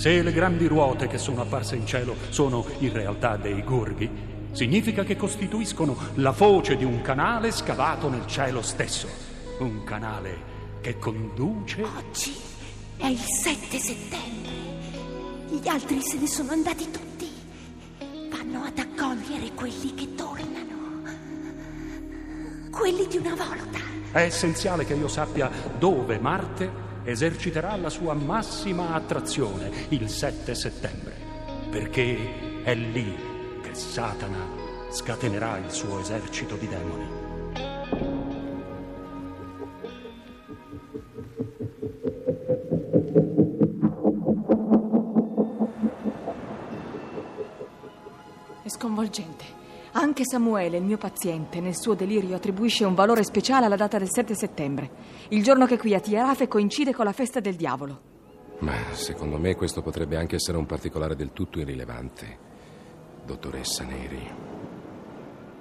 Se le grandi ruote che sono apparse in cielo sono in realtà dei gorghi, significa che costituiscono la foce di un canale scavato nel cielo stesso. Un canale che conduce... Oggi è il 7 settembre. Gli altri se ne sono andati tutti. Vanno ad accogliere quelli che tornano. Quelli di una volta. È essenziale che io sappia dove Marte eserciterà la sua massima attrazione il 7 settembre, perché è lì che Satana scatenerà il suo esercito di demoni. È sconvolgente. Anche Samuele, il mio paziente, nel suo delirio attribuisce un valore speciale alla data del 7 settembre, il giorno che qui a Tiarafe coincide con la festa del diavolo. Ma secondo me questo potrebbe anche essere un particolare del tutto irrilevante, dottoressa Neri.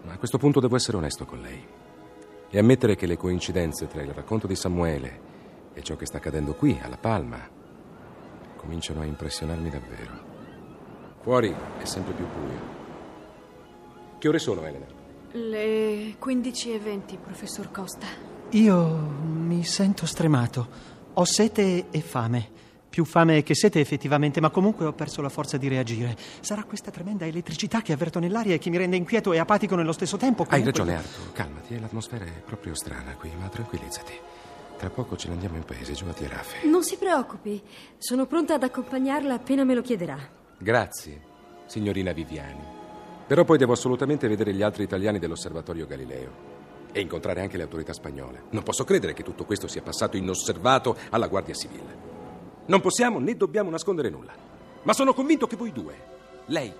Ma a questo punto devo essere onesto con lei e ammettere che le coincidenze tra il racconto di Samuele e ciò che sta accadendo qui, alla Palma, cominciano a impressionarmi davvero. Fuori è sempre più buio. Che ore sono, Elena? Le 15.20, professor Costa. Io mi sento stremato. Ho sete e fame. Più fame che sete effettivamente, ma comunque ho perso la forza di reagire. Sarà questa tremenda elettricità che avverto nell'aria e che mi rende inquieto e apatico nello stesso tempo. Hai Comunque- ragione, Arto. Calmati, eh, l'atmosfera è proprio strana qui, ma tranquillizzati. Tra poco ce ne andiamo in paese, giù a Tierafe. Non si preoccupi, sono pronta ad accompagnarla appena me lo chiederà. Grazie, signorina Viviani. Però poi devo assolutamente vedere gli altri italiani dell'osservatorio Galileo e incontrare anche le autorità spagnole. Non posso credere che tutto questo sia passato inosservato alla Guardia Civile. Non possiamo né dobbiamo nascondere nulla. Ma sono convinto che voi due, lei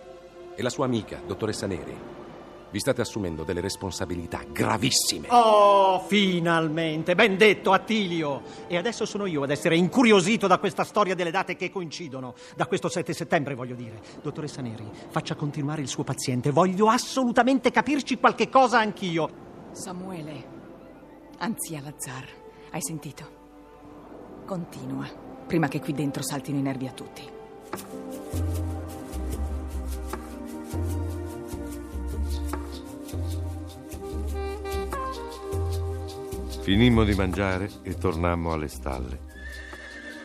e la sua amica, dottoressa Neri, vi state assumendo delle responsabilità gravissime. Oh, finalmente! Ben detto, Attilio! E adesso sono io ad essere incuriosito da questa storia delle date che coincidono. Da questo 7 settembre, voglio dire. Dottoressa Neri, faccia continuare il suo paziente. Voglio assolutamente capirci qualche cosa anch'io. Samuele, anzi Alazar, hai sentito? Continua, prima che qui dentro saltino i nervi a tutti. Finimmo di mangiare e tornammo alle stalle.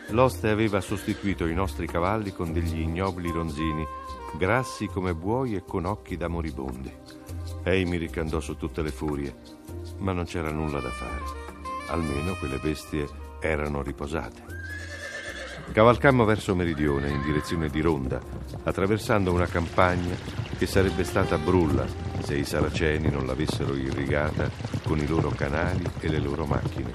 L'oste aveva sostituito i nostri cavalli con degli ignobili ronzini, grassi come buoi e con occhi da moribondi. Ei mi ricandò su tutte le furie, ma non c'era nulla da fare. Almeno quelle bestie erano riposate. Cavalcammo verso meridione in direzione di Ronda, attraversando una campagna che sarebbe stata brulla se i saraceni non l'avessero irrigata con i loro canali e le loro macchine.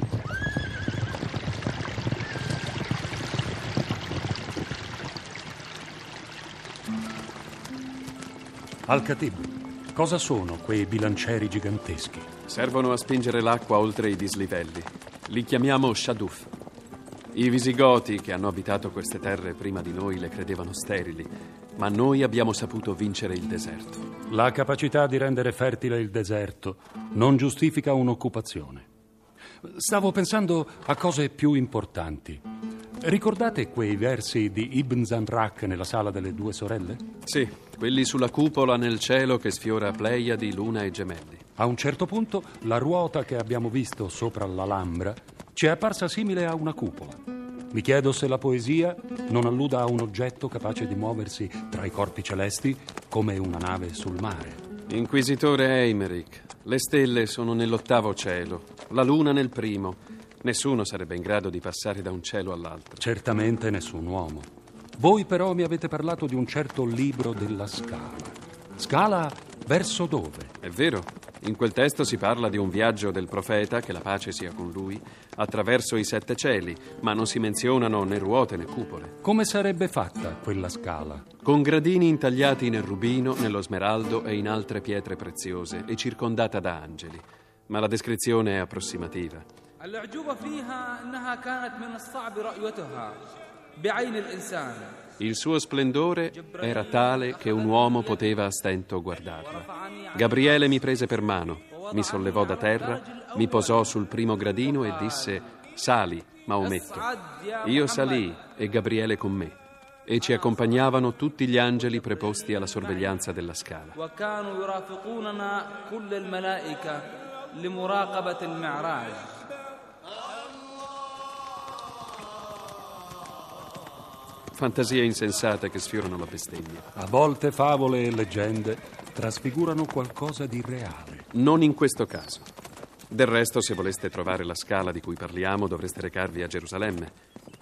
Al-Khatib, cosa sono quei bilancieri giganteschi? Servono a spingere l'acqua oltre i dislivelli. Li chiamiamo Shaduf. I visigoti che hanno abitato queste terre prima di noi le credevano sterili, ma noi abbiamo saputo vincere il deserto. La capacità di rendere fertile il deserto non giustifica un'occupazione. Stavo pensando a cose più importanti. Ricordate quei versi di Ibn Zanrak nella sala delle due sorelle? Sì, Quelli sulla cupola nel cielo che sfiora Pleiadi, Luna e Gemelli. A un certo punto la ruota che abbiamo visto sopra l'Alhambra ci è apparsa simile a una cupola. Mi chiedo se la poesia non alluda a un oggetto capace di muoversi tra i corpi celesti come una nave sul mare. Inquisitore Eimerick, le stelle sono nell'ottavo cielo, la luna nel primo. Nessuno sarebbe in grado di passare da un cielo all'altro. Certamente nessun uomo. Voi però mi avete parlato di un certo libro della Scala. Scala verso dove? È vero, in quel testo si parla di un viaggio del profeta, che la pace sia con lui, attraverso i sette cieli, ma non si menzionano né ruote né cupole. Come sarebbe fatta quella scala? Con gradini intagliati nel rubino, nello smeraldo e in altre pietre preziose e circondata da angeli. Ma la descrizione è approssimativa. الأعجوبة فيها أنها كانت من الصعب رؤيتها بعين الإنسان Il suo splendore era tale che un uomo poteva a stento guardarla. Gabriele mi prese per mano, mi sollevò da terra, mi posò sul primo gradino e disse: Sali, Maometto. Io salì e Gabriele con me. E ci accompagnavano tutti gli angeli preposti alla sorveglianza della scala. وكانوا يرافقوننا كل الملائكة لمراقبة المعراج Fantasie insensate che sfiorano la bestemmia. A volte favole e leggende trasfigurano qualcosa di reale. Non in questo caso. Del resto, se voleste trovare la scala di cui parliamo, dovreste recarvi a Gerusalemme,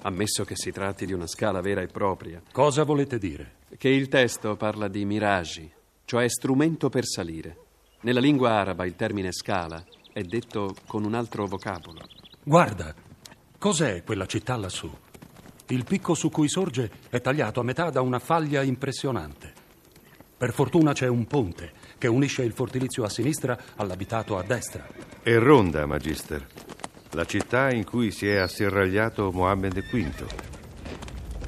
ammesso che si tratti di una scala vera e propria. Cosa volete dire? Che il testo parla di miragi, cioè strumento per salire. Nella lingua araba il termine scala è detto con un altro vocabolo. Guarda, cos'è quella città lassù? Il picco su cui sorge è tagliato a metà da una faglia impressionante. Per fortuna c'è un ponte che unisce il fortilizio a sinistra all'abitato a destra. È Ronda, Magister, la città in cui si è asserragliato Mohammed V.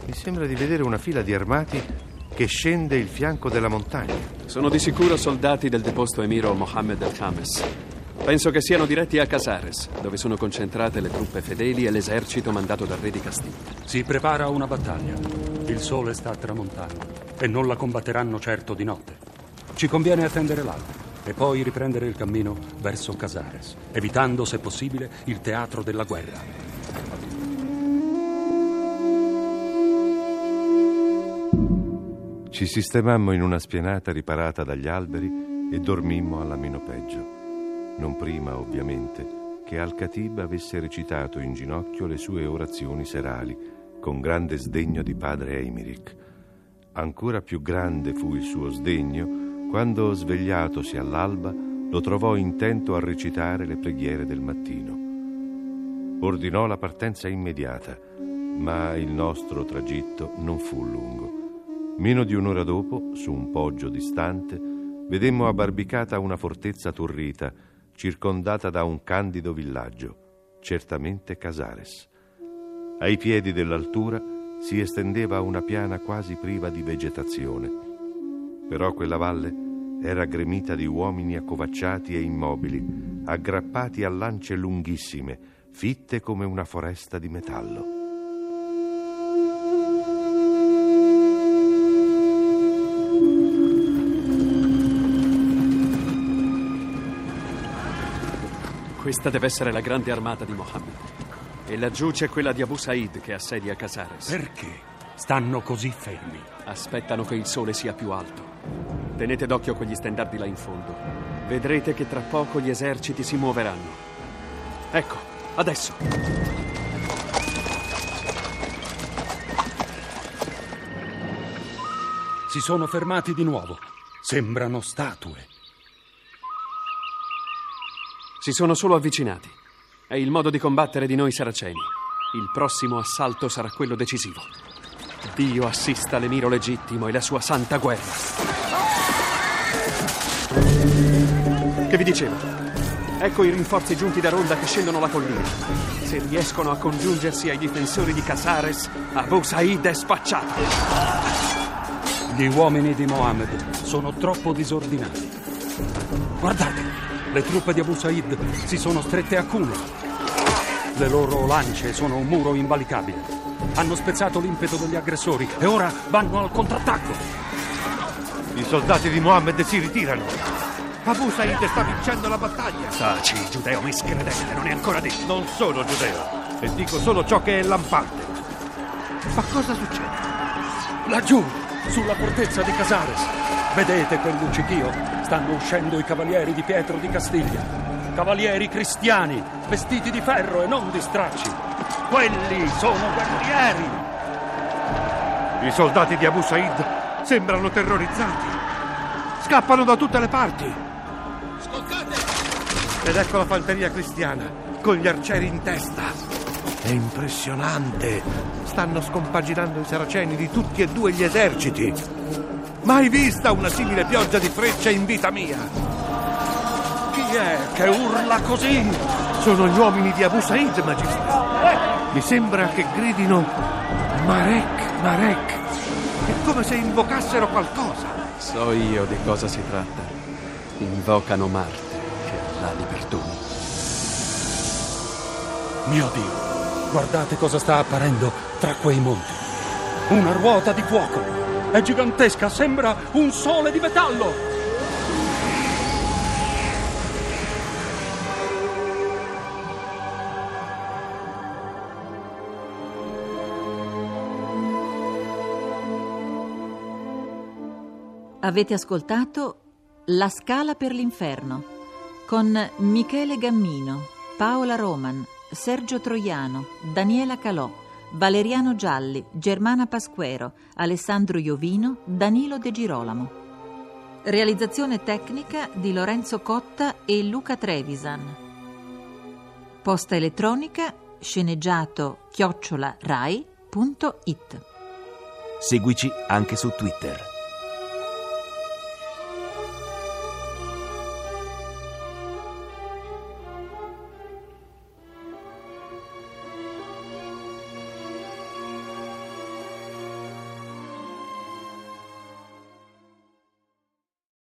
Mi sembra di vedere una fila di armati che scende il fianco della montagna. Sono di sicuro soldati del deposto emiro Mohammed al-Khames. Penso che siano diretti a Casares, dove sono concentrate le truppe fedeli e l'esercito mandato dal re di Castiglia. Si prepara una battaglia. Il sole sta tramontando e non la combatteranno certo di notte. Ci conviene attendere l'alba e poi riprendere il cammino verso Casares, evitando, se possibile, il teatro della guerra. Ci sistemammo in una spianata riparata dagli alberi e dormimmo alla meno peggio. Non prima, ovviamente, che Al-Khatib avesse recitato in ginocchio le sue orazioni serali, con grande sdegno di padre Eimerick. Ancora più grande fu il suo sdegno quando, svegliatosi all'alba, lo trovò intento a recitare le preghiere del mattino. Ordinò la partenza immediata, ma il nostro tragitto non fu lungo. Meno di un'ora dopo, su un poggio distante, vedemmo abbarbicata una fortezza turrita, circondata da un candido villaggio, certamente Casares. Ai piedi dell'altura si estendeva una piana quasi priva di vegetazione. Però quella valle era gremita di uomini accovacciati e immobili, aggrappati a lance lunghissime, fitte come una foresta di metallo. Questa deve essere la grande armata di Mohammed. E laggiù c'è quella di Abu Said che assedia Casares. Perché stanno così fermi? Aspettano che il sole sia più alto. Tenete d'occhio quegli stendardi là in fondo. Vedrete che tra poco gli eserciti si muoveranno. Ecco, adesso. Si sono fermati di nuovo. Sembrano statue. Si sono solo avvicinati. È il modo di combattere di noi saraceni. Il prossimo assalto sarà quello decisivo. Dio assista l'emiro legittimo e la sua santa guerra. Che vi dicevo? Ecco i rinforzi giunti da Ronda che scendono la collina. Se riescono a congiungersi ai difensori di Casares, Abu Said è spacciato. Gli uomini di Mohammed sono troppo disordinati. Guardate, le truppe di Abu Said si sono strette a cuneo. Le loro lance sono un muro invalicabile. Hanno spezzato l'impeto degli aggressori e ora vanno al contrattacco. I soldati di Mohammed si ritirano. Abu Said sta vincendo la battaglia. Taci, giudeo miscredente, non è ancora detto. Non sono giudeo e dico solo ciò che è lampante. Ma cosa succede? Laggiù, sulla fortezza di Casares. Vedete quel luccichio? Stanno uscendo i cavalieri di Pietro di Castiglia. Cavalieri cristiani, vestiti di ferro e non di stracci. Quelli sono guerrieri. I soldati di Abu Said sembrano terrorizzati. Scappano da tutte le parti. Ed ecco la fanteria cristiana, con gli arcieri in testa. È impressionante. Stanno scompaginando i saraceni di tutti e due gli eserciti. Mai vista una simile pioggia di frecce in vita mia. Chi è che urla così? Sono gli uomini di Abu Said, magistrato. Mi sembra che gridino Marek, Marek. È come se invocassero qualcosa. So io di cosa si tratta. Invocano Marte, che la libertuni. Mio Dio, guardate cosa sta apparendo tra quei monti. Una ruota di fuoco. È gigantesca, sembra un sole di metallo. Avete ascoltato La Scala per l'Inferno con Michele Gammino, Paola Roman, Sergio Troiano, Daniela Calò, Valeriano Gialli, Germana Pasquero, Alessandro Iovino, Danilo De Girolamo. Realizzazione tecnica di Lorenzo Cotta e Luca Trevisan. Posta elettronica sceneggiato chiocciola rai.it. Seguici anche su Twitter.